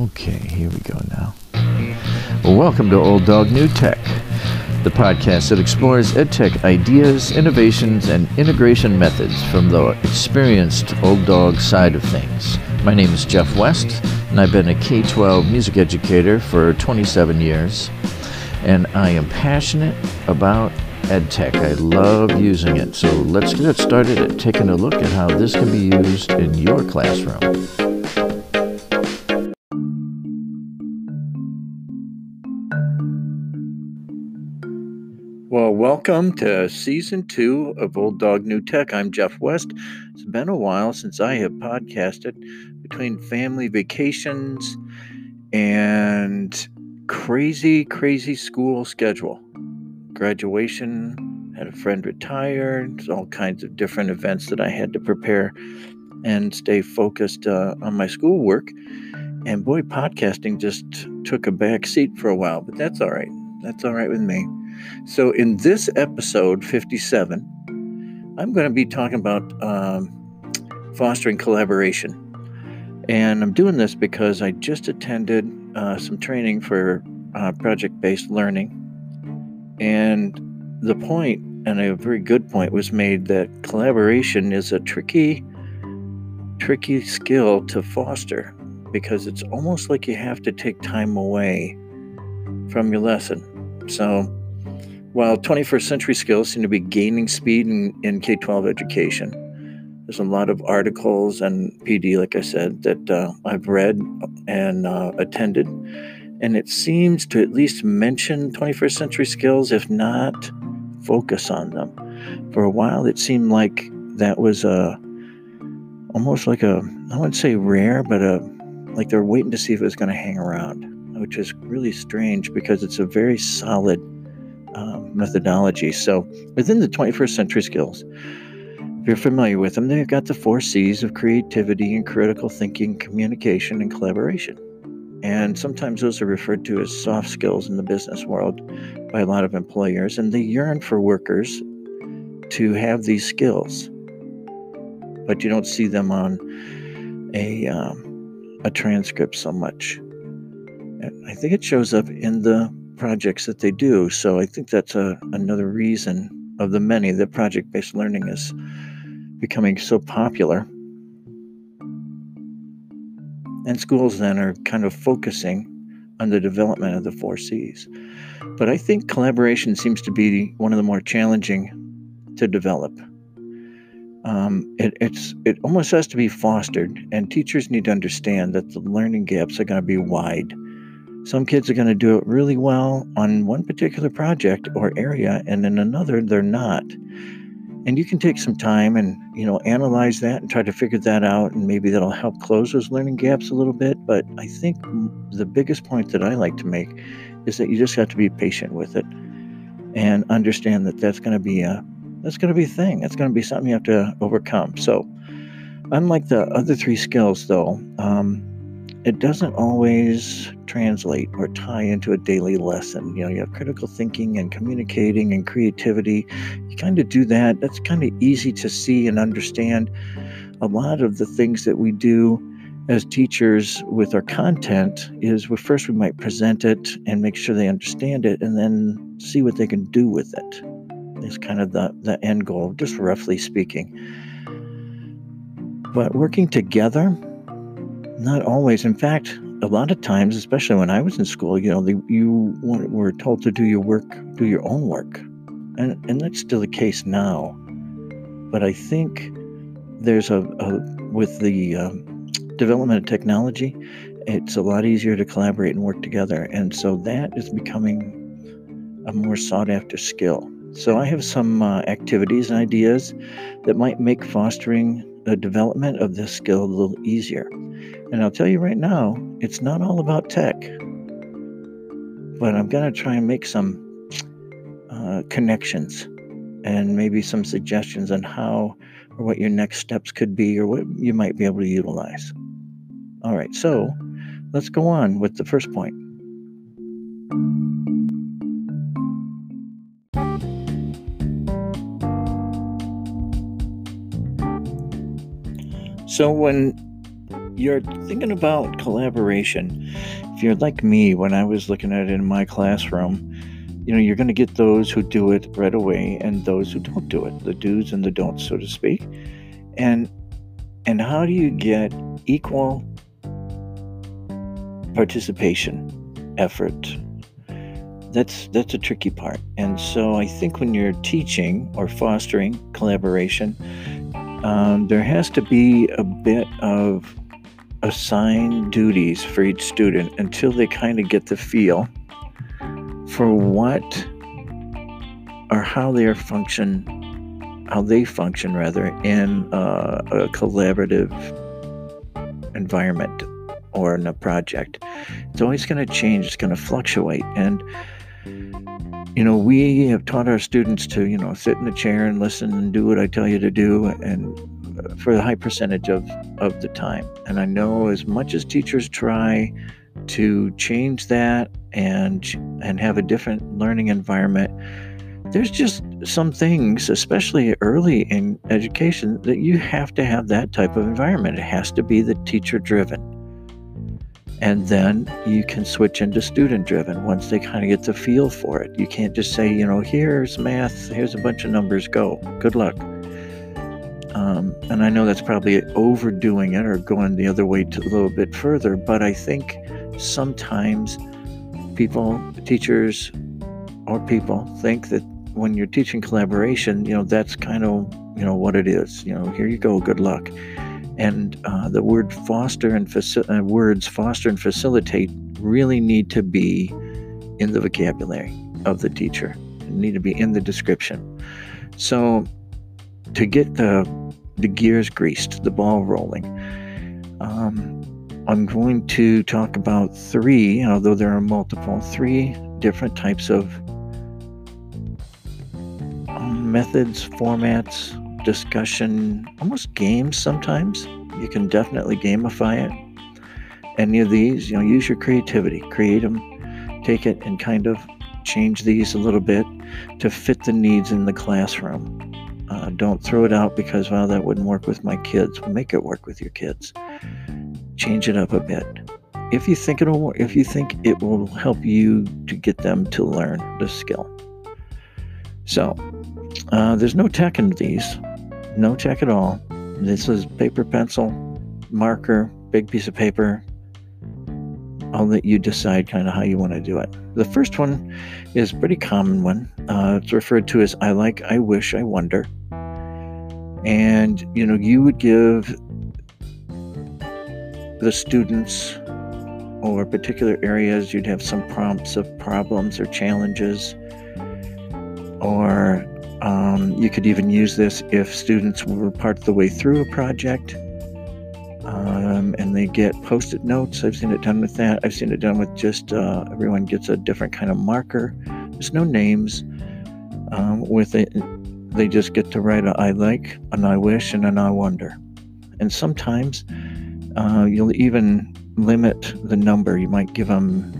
Okay, here we go now. Welcome to Old Dog New Tech, the podcast that explores EdTech ideas, innovations, and integration methods from the experienced old dog side of things. My name is Jeff West, and I've been a K 12 music educator for 27 years, and I am passionate about EdTech. I love using it. So let's get started at taking a look at how this can be used in your classroom. Welcome to season two of Old Dog New Tech. I'm Jeff West. It's been a while since I have podcasted between family vacations and crazy, crazy school schedule. Graduation, had a friend retire, all kinds of different events that I had to prepare and stay focused uh, on my schoolwork. And boy, podcasting just took a back seat for a while, but that's all right. That's all right with me. So, in this episode 57, I'm going to be talking about um, fostering collaboration. And I'm doing this because I just attended uh, some training for uh, project based learning. And the point, and a very good point, was made that collaboration is a tricky, tricky skill to foster because it's almost like you have to take time away from your lesson. So, while 21st century skills seem to be gaining speed in, in K 12 education, there's a lot of articles and PD, like I said, that uh, I've read and uh, attended. And it seems to at least mention 21st century skills, if not focus on them. For a while, it seemed like that was a almost like a, I wouldn't say rare, but a like they're waiting to see if it was going to hang around, which is really strange because it's a very solid um, methodology. So within the 21st century skills, if you're familiar with them, they've got the four C's of creativity and critical thinking, communication, and collaboration. And sometimes those are referred to as soft skills in the business world by a lot of employers, and they yearn for workers to have these skills. But you don't see them on a, um, a transcript so much. And I think it shows up in the projects that they do. So I think that's a, another reason of the many that project based learning is becoming so popular. And schools then are kind of focusing on the development of the four C's. But I think collaboration seems to be one of the more challenging to develop. Um, it, it's it almost has to be fostered, and teachers need to understand that the learning gaps are going to be wide some kids are going to do it really well on one particular project or area, and in another, they're not. And you can take some time and, you know, analyze that and try to figure that out, and maybe that'll help close those learning gaps a little bit. But I think the biggest point that I like to make is that you just have to be patient with it and understand that that's going to be a that's going to be a thing. That's going to be something you have to overcome. So, unlike the other three skills, though, um, it doesn't always translate or tie into a daily lesson. You know, you have critical thinking and communicating and creativity. You kind of do that. That's kind of easy to see and understand. A lot of the things that we do as teachers with our content is we first we might present it and make sure they understand it and then see what they can do with it. Is kind of the, the end goal, just roughly speaking. But working together, not always. In fact, a lot of times, especially when I was in school, you know, the, you were told to do your work, do your own work, and and that's still the case now. But I think there's a, a with the um, development of technology, it's a lot easier to collaborate and work together, and so that is becoming a more sought after skill. So I have some uh, activities and ideas that might make fostering the development of this skill a little easier. And I'll tell you right now, it's not all about tech, but I'm going to try and make some uh, connections and maybe some suggestions on how or what your next steps could be or what you might be able to utilize. All right, so let's go on with the first point. So, when you're thinking about collaboration, if you're like me when I was looking at it in my classroom, you know, you're going to get those who do it right away and those who don't do it, the do's and the don'ts, so to speak. And and how do you get equal participation, effort? That's that's a tricky part. And so I think when you're teaching or fostering collaboration, um, there has to be a bit of assigned duties for each student until they kind of get the feel for what or how they are function how they function rather in uh, a collaborative environment or in a project. It's always going to change it's going to fluctuate and you know we have taught our students to you know sit in a chair and listen and do what i tell you to do and uh, for a high percentage of of the time. And i know as much as teachers try to change that and and have a different learning environment there's just some things especially early in education that you have to have that type of environment. It has to be the teacher driven and then you can switch into student driven once they kind of get the feel for it you can't just say you know here's math here's a bunch of numbers go good luck um, and i know that's probably overdoing it or going the other way to a little bit further but i think sometimes people, teachers, or people think that when you're teaching collaboration, you know, that's kind of, you know, what it is. You know, here you go, good luck. And uh, the word foster and faci- uh, words foster and facilitate really need to be in the vocabulary of the teacher, need to be in the description. So to get the the gears greased, the ball rolling, um, I'm going to talk about three, although there are multiple, three different types of um, methods, formats, discussion, almost games sometimes. You can definitely gamify it. Any of these, you know, use your creativity, create them, take it and kind of change these a little bit to fit the needs in the classroom. Uh, don't throw it out because, well, that wouldn't work with my kids. Make it work with your kids change it up a bit. If you think it'll if you think it will help you to get them to learn the skill. So uh, there's no tech in these, no check at all. This is paper, pencil, marker, big piece of paper. I'll let you decide kind of how you want to do it. The first one is pretty common one. Uh, it's referred to as I like, I wish, I wonder. And you know, you would give the students or particular areas, you'd have some prompts of problems or challenges. Or um, you could even use this if students were part of the way through a project um, and they get post it notes. I've seen it done with that. I've seen it done with just uh, everyone gets a different kind of marker. There's no names um, with it. They just get to write a I like, an I wish, and an I wonder. And sometimes uh, you'll even limit the number. You might give them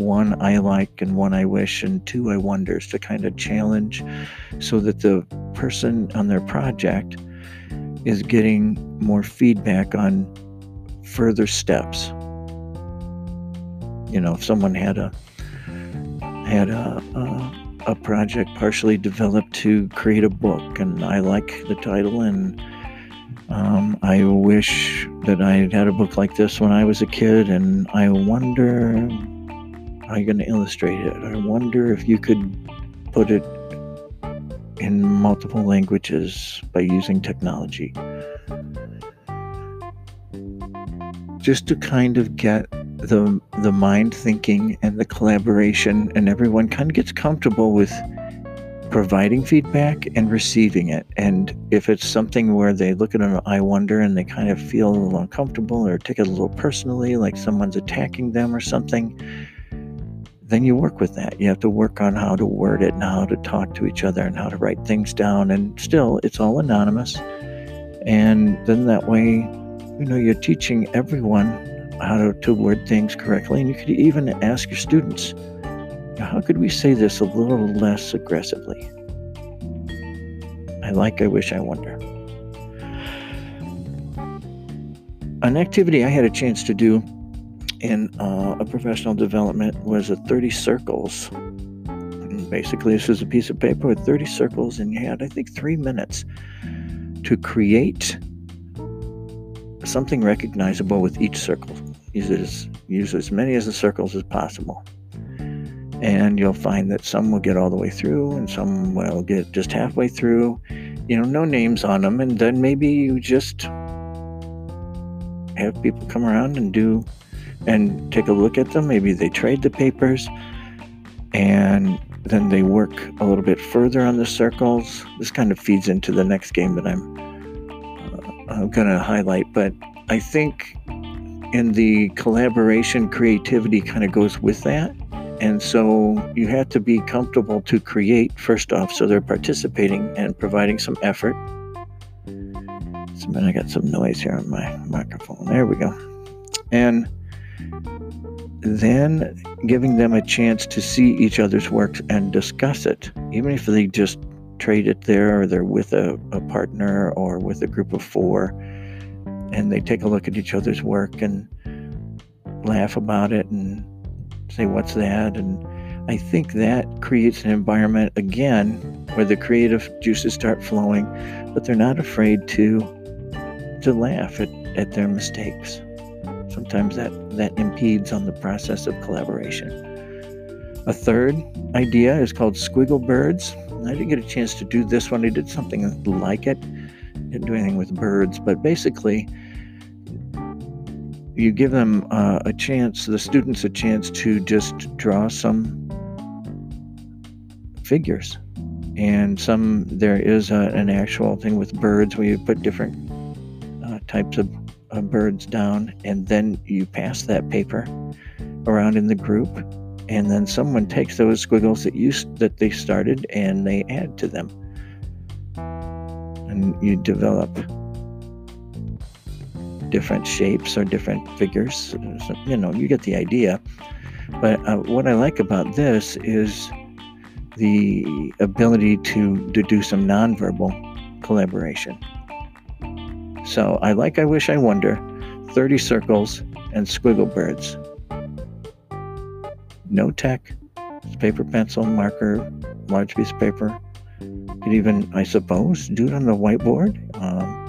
one I like and one I wish and two I wonders to kind of challenge so that the person on their project is getting more feedback on further steps. You know, if someone had a had a, a, a project partially developed to create a book and I like the title and um, I wish that I had had a book like this when I was a kid, and I wonder how you're going to illustrate it. I wonder if you could put it in multiple languages by using technology. Just to kind of get the the mind thinking and the collaboration and everyone kind of gets comfortable with providing feedback and receiving it. And if it's something where they look at an I wonder and they kind of feel a little uncomfortable or take it a little personally, like someone's attacking them or something, then you work with that. You have to work on how to word it and how to talk to each other and how to write things down. And still, it's all anonymous. And then that way, you know, you're teaching everyone how to, to word things correctly. And you could even ask your students how could we say this a little less aggressively? I like, I wish, I wonder. an activity I had a chance to do in uh, a professional development was a 30 circles. And basically, this is a piece of paper with 30 circles, and you had, I think, three minutes to create something recognizable with each circle. Use, as, use as many of the circles as possible. And you'll find that some will get all the way through, and some will get just halfway through. You know, no names on them, and then maybe you just have people come around and do and take a look at them. Maybe they trade the papers and then they work a little bit further on the circles. This kind of feeds into the next game that I'm, uh, I'm going to highlight. But I think in the collaboration, creativity kind of goes with that. And so you have to be comfortable to create first off, so they're participating and providing some effort. So then I got some noise here on my microphone. There we go. And then giving them a chance to see each other's work and discuss it, even if they just trade it there or they're with a, a partner or with a group of four and they take a look at each other's work and laugh about it and say, What's that? And I think that creates an environment again where the creative juices start flowing, but they're not afraid to to laugh at, at their mistakes. Sometimes that, that impedes on the process of collaboration. A third idea is called Squiggle Birds. I didn't get a chance to do this one. I did something like it. Didn't do anything with birds, but basically, you give them uh, a chance, the students a chance to just draw some figures. And some, there is a, an actual thing with birds where you put different uh, types of uh, birds down, and then you pass that paper around in the group, and then someone takes those squiggles that you that they started and they add to them, and you develop different shapes or different figures. So, you know, you get the idea. But uh, what I like about this is the ability to, to do some nonverbal collaboration. So I like I wish I wonder, 30 circles and squiggle birds. No tech, paper, pencil, marker, large piece of paper. Could even, I suppose, do it on the whiteboard. Um,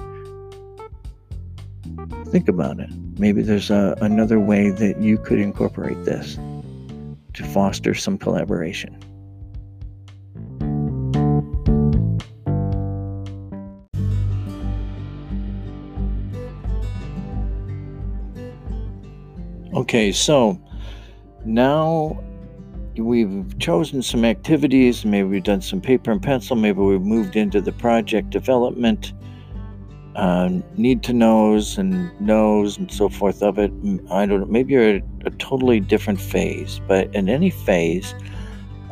think about it. Maybe there's a, another way that you could incorporate this to foster some collaboration. Okay, so now we've chosen some activities. Maybe we've done some paper and pencil. Maybe we've moved into the project development, uh, need to knows and knows and so forth of it. Mm, I don't know. Maybe you're at a totally different phase, but in any phase,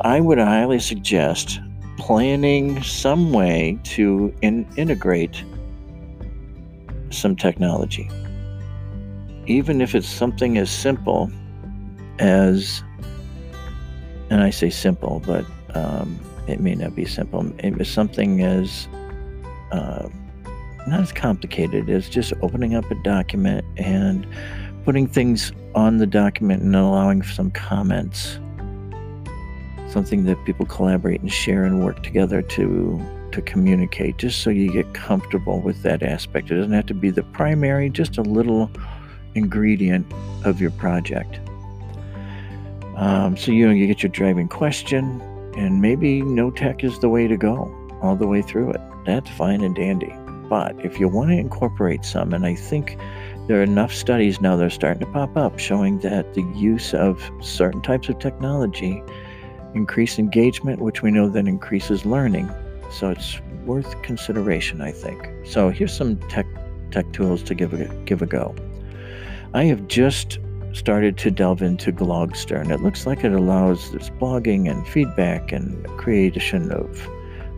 I would highly suggest planning some way to in- integrate some technology even if it's something as simple as, and I say simple, but um, it may not be simple. It was something as uh, not as complicated as just opening up a document and putting things on the document and allowing some comments. Something that people collaborate and share and work together to to communicate, just so you get comfortable with that aspect. It doesn't have to be the primary, just a little ingredient of your project. Um, so you know you get your driving question, and maybe no tech is the way to go all the way through it. That's fine and dandy. But if you want to incorporate some, and I think there are enough studies now that are starting to pop up showing that the use of certain types of technology increase engagement, which we know then increases learning. So it's worth consideration, I think. So here's some tech tech tools to give a give a go. I have just started to delve into Glogster, and it looks like it allows this blogging and feedback and creation of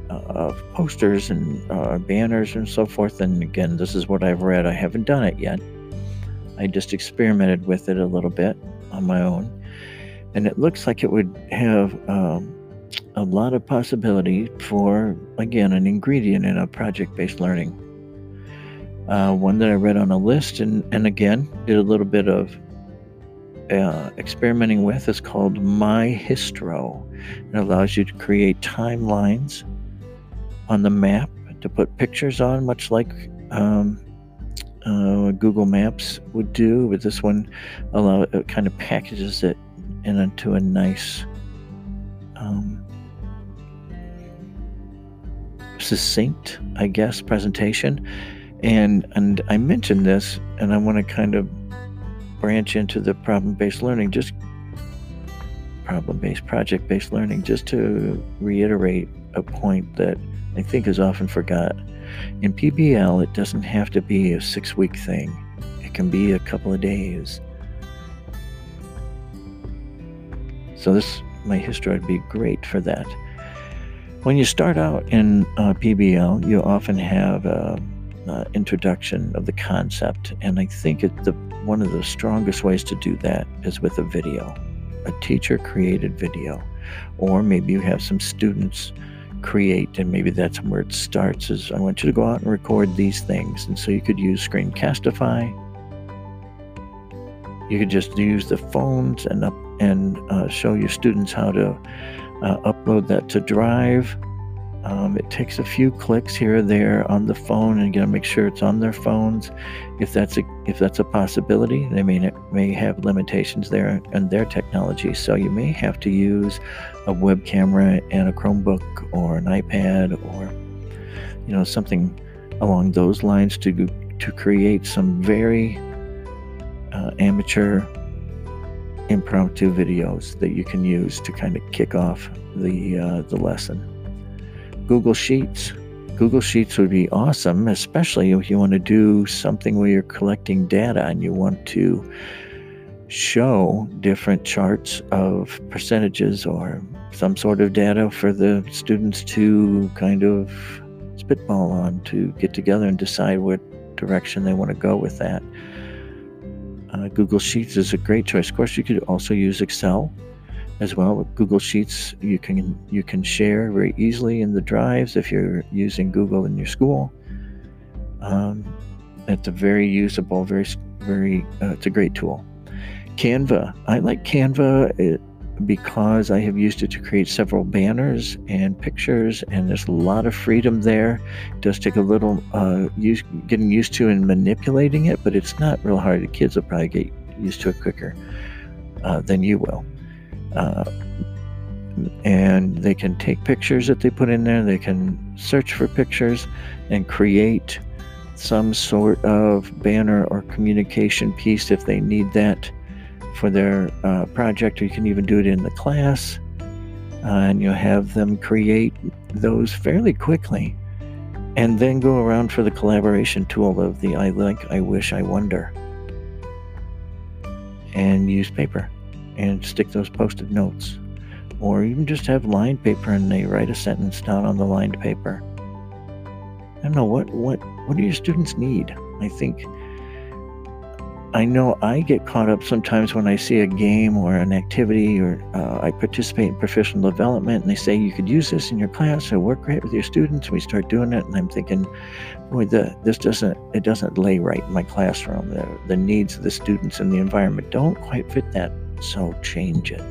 uh, of posters and uh, banners and so forth. And again, this is what I've read. I haven't done it yet. I just experimented with it a little bit on my own, and it looks like it would have um, a lot of possibility for again an ingredient in a project-based learning uh, one that I read on a list, and, and again, did a little bit of uh, experimenting with is called MyHistro. It allows you to create timelines on the map to put pictures on, much like um, uh, Google Maps would do. But this one allow it kind of packages it into a nice, um, succinct, I guess, presentation. And and I mentioned this, and I want to kind of branch into the problem-based learning, just problem-based, project-based learning, just to reiterate a point that I think is often forgotten. In PBL, it doesn't have to be a six-week thing. It can be a couple of days. So this my history would be great for that. When you start out in uh, PBL, you often have a uh, introduction of the concept. And I think it, the, one of the strongest ways to do that is with a video, a teacher created video. Or maybe you have some students create, and maybe that's where it starts is I want you to go out and record these things. And so you could use Screencastify. You could just use the phones and up and uh, show your students how to uh, upload that to Drive um, it takes a few clicks here or there on the phone, and again, make sure it's on their phones. If that's a if that's a possibility, they may may have limitations there in their technology. So you may have to use a web camera and a Chromebook or an iPad or you know something along those lines to to create some very uh, amateur impromptu videos that you can use to kind of kick off the uh, the lesson. Google Sheets. Google Sheets would be awesome, especially if you want to do something where you're collecting data and you want to show different charts of percentages or some sort of data for the students to kind of spitball on to get together and decide what direction they want to go with that. Uh, Google Sheets is a great choice. Of course, you could also use Excel as well. With Google Sheets, you can you can share very easily in the drives if you're using Google in your school. Um, it's a very usable, very very. Uh, it's a great tool. Canva. I like Canva because I have used it to create several banners and pictures, and there's a lot of freedom there. It does take a little uh, use, getting used to and manipulating it, but it's not real hard. The kids will probably get used to it quicker uh, than you will. Uh, and they can take pictures that they put in there. They can search for pictures and create some sort of banner or communication piece if they need that for their uh, project. Or you can even do it in the class, uh, and you'll have them create those fairly quickly, and then go around for the collaboration tool of the I like, I wish, I wonder, and use paper and stick those post-it notes. Or even just have lined paper and they write a sentence down on the lined paper. I don't know what what what do your students need? I think i know i get caught up sometimes when i see a game or an activity or uh, i participate in professional development and they say you could use this in your class or work great with your students. We start doing it and i'm thinking boy the, this doesn't it doesn't lay right in my classroom. The, the needs of the students and the environment don't quite fit that so change it.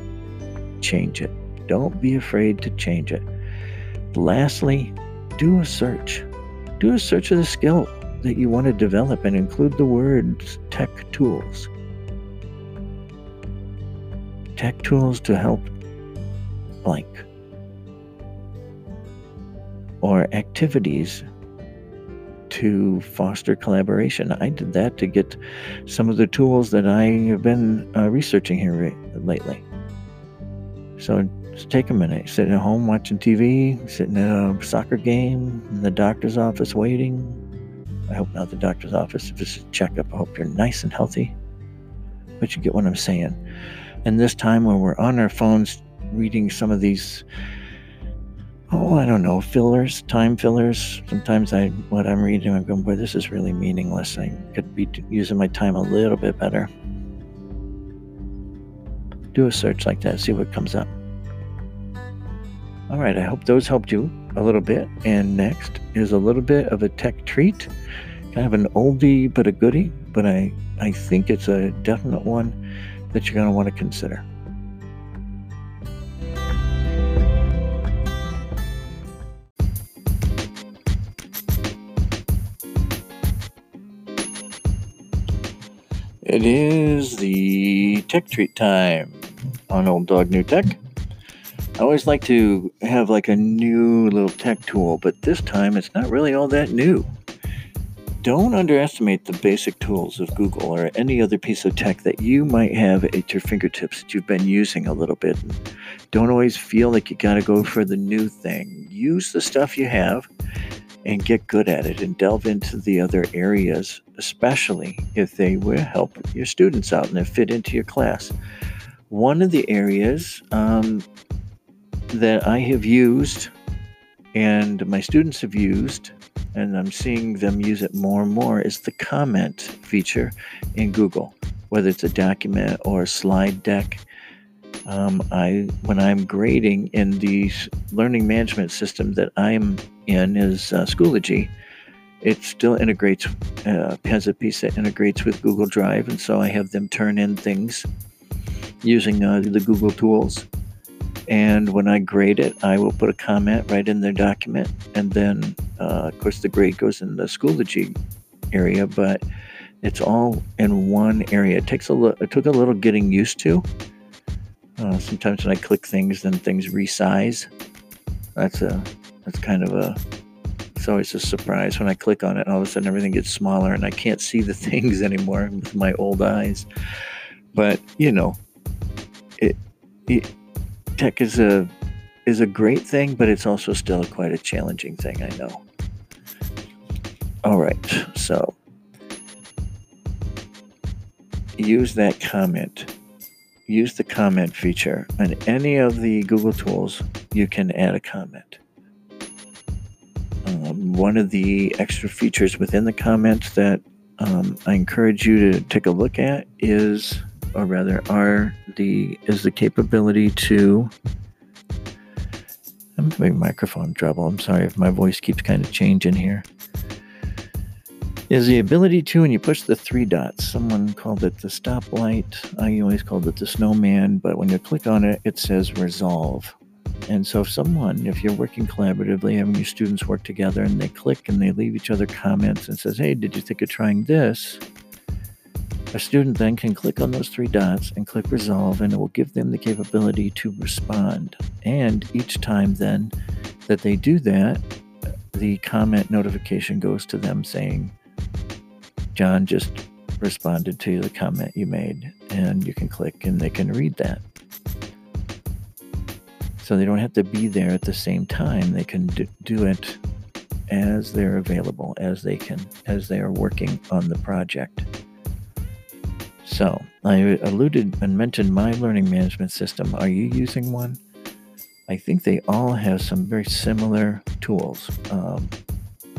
Change it. Don't be afraid to change it. Lastly, do a search. Do a search of the skill that you want to develop and include the words tech tools. Tech tools to help blank. Or activities to foster collaboration. I did that to get some of the tools that I have been uh, researching here re- lately. So take a minute, sitting at home watching TV, sitting at a soccer game, in the doctor's office waiting. I hope not the doctor's office. If it's a checkup, I hope you're nice and healthy. But you get what I'm saying. And this time when we're on our phones reading some of these oh, I don't know, fillers, time fillers. Sometimes I, what I'm reading, I'm going, boy, this is really meaningless. I could be using my time a little bit better. Do a search like that, see what comes up. All right, I hope those helped you a little bit. And next is a little bit of a tech treat. kind of an oldie but a goodie, but I, I think it's a definite one that you're going to want to consider. Tech treat time on Old Dog New Tech. I always like to have like a new little tech tool, but this time it's not really all that new. Don't underestimate the basic tools of Google or any other piece of tech that you might have at your fingertips that you've been using a little bit. Don't always feel like you got to go for the new thing. Use the stuff you have and get good at it and delve into the other areas, especially if they will help your students out and they fit into your class. One of the areas um, that I have used and my students have used, and I'm seeing them use it more and more, is the comment feature in Google, whether it's a document or a slide deck. Um, I when I'm grading in the learning management system that I'm in is uh, Schoology. It still integrates uh, has a piece that integrates with Google Drive, and so I have them turn in things using uh, the Google tools. And when I grade it, I will put a comment right in their document, and then uh, of course the grade goes in the Schoology area, but it's all in one area. It takes a li- it took a little getting used to uh, sometimes when I click things, then things resize. That's a that's kind of a it's always a surprise when I click on it. All of a sudden, everything gets smaller, and I can't see the things anymore with my old eyes. But you know, it, it tech is a is a great thing, but it's also still quite a challenging thing. I know. All right, so use that comment use the comment feature. On any of the Google tools, you can add a comment. Um, one of the extra features within the comments that um, I encourage you to take a look at is, or rather, are the is the capability to. I'm having microphone trouble. I'm sorry if my voice keeps kind of changing here is the ability to, when you push the three dots, someone called it the stoplight. I always called it the snowman, but when you click on it, it says resolve. And so, if someone, if you're working collaboratively, having your students work together and they click and they leave each other comments and says, Hey, did you think of trying this? A student then can click on those three dots and click resolve, and it will give them the capability to respond. And each time then that they do that, the comment notification goes to them saying, John just responded to the comment you made, and you can click and they can read that. So they don't have to be there at the same time. They can do it as they're available, as they can, as they are working on the project. So I alluded and mentioned my learning management system. Are you using one? I think they all have some very similar tools. Um,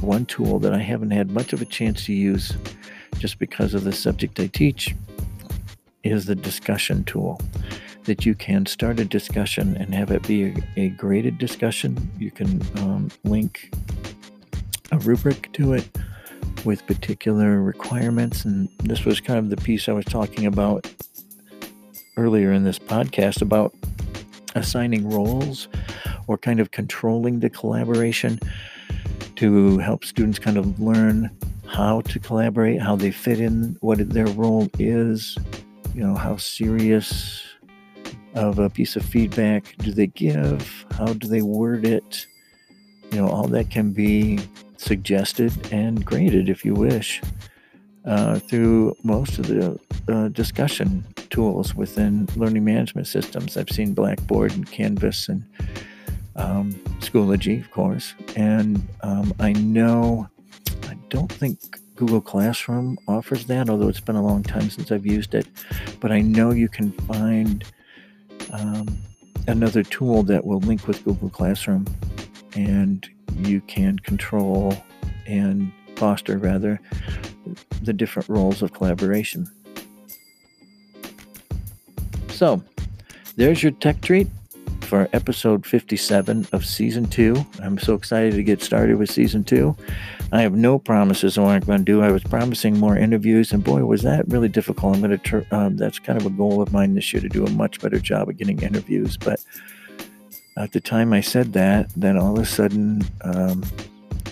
one tool that I haven't had much of a chance to use just because of the subject I teach is the discussion tool. That you can start a discussion and have it be a, a graded discussion. You can um, link a rubric to it with particular requirements. And this was kind of the piece I was talking about earlier in this podcast about assigning roles or kind of controlling the collaboration to help students kind of learn how to collaborate, how they fit in, what their role is, you know, how serious of a piece of feedback do they give, how do they word it, you know, all that can be suggested and graded if you wish uh, through most of the uh, discussion tools within learning management systems. I've seen Blackboard and Canvas and um, Schoology, of course, and um, I know I don't think Google Classroom offers that, although it's been a long time since I've used it. But I know you can find um, another tool that will link with Google Classroom, and you can control and foster, rather, the different roles of collaboration. So, there's your tech treat for episode 57 of season two. I'm so excited to get started with season two. I have no promises on what I'm going to do. I was promising more interviews, and boy, was that really difficult. I'm going to. Tr- um, that's kind of a goal of mine this year to do a much better job of getting interviews. But at the time I said that, then all of a sudden, um,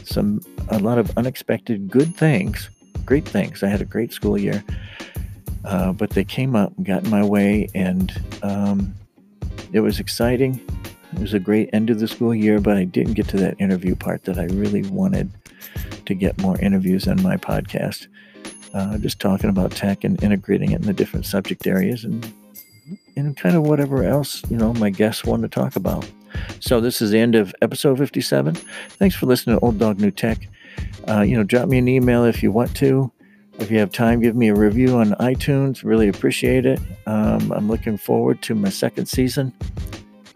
some a lot of unexpected good things, great things. I had a great school year, uh, but they came up, and got in my way, and um, it was exciting. It was a great end of the school year, but I didn't get to that interview part that I really wanted to get more interviews on my podcast. Uh, just talking about tech and integrating it in the different subject areas and and kind of whatever else you know my guests want to talk about. So this is the end of episode 57. Thanks for listening to Old Dog New Tech. Uh, you know, drop me an email if you want to. If you have time, give me a review on iTunes. Really appreciate it. Um, I'm looking forward to my second season,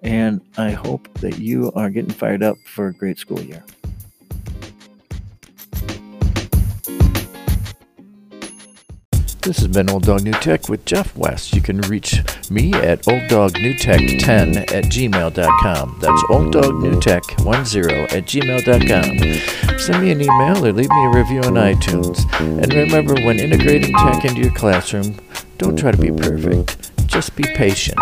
and I hope that you are getting fired up for a great school year. This has been Old Dog New Tech with Jeff West. You can reach me at olddognewtech10 at gmail.com. That's olddognewtech10 at gmail.com. Send me an email or leave me a review on iTunes. And remember, when integrating tech into your classroom, don't try to be perfect, just be patient.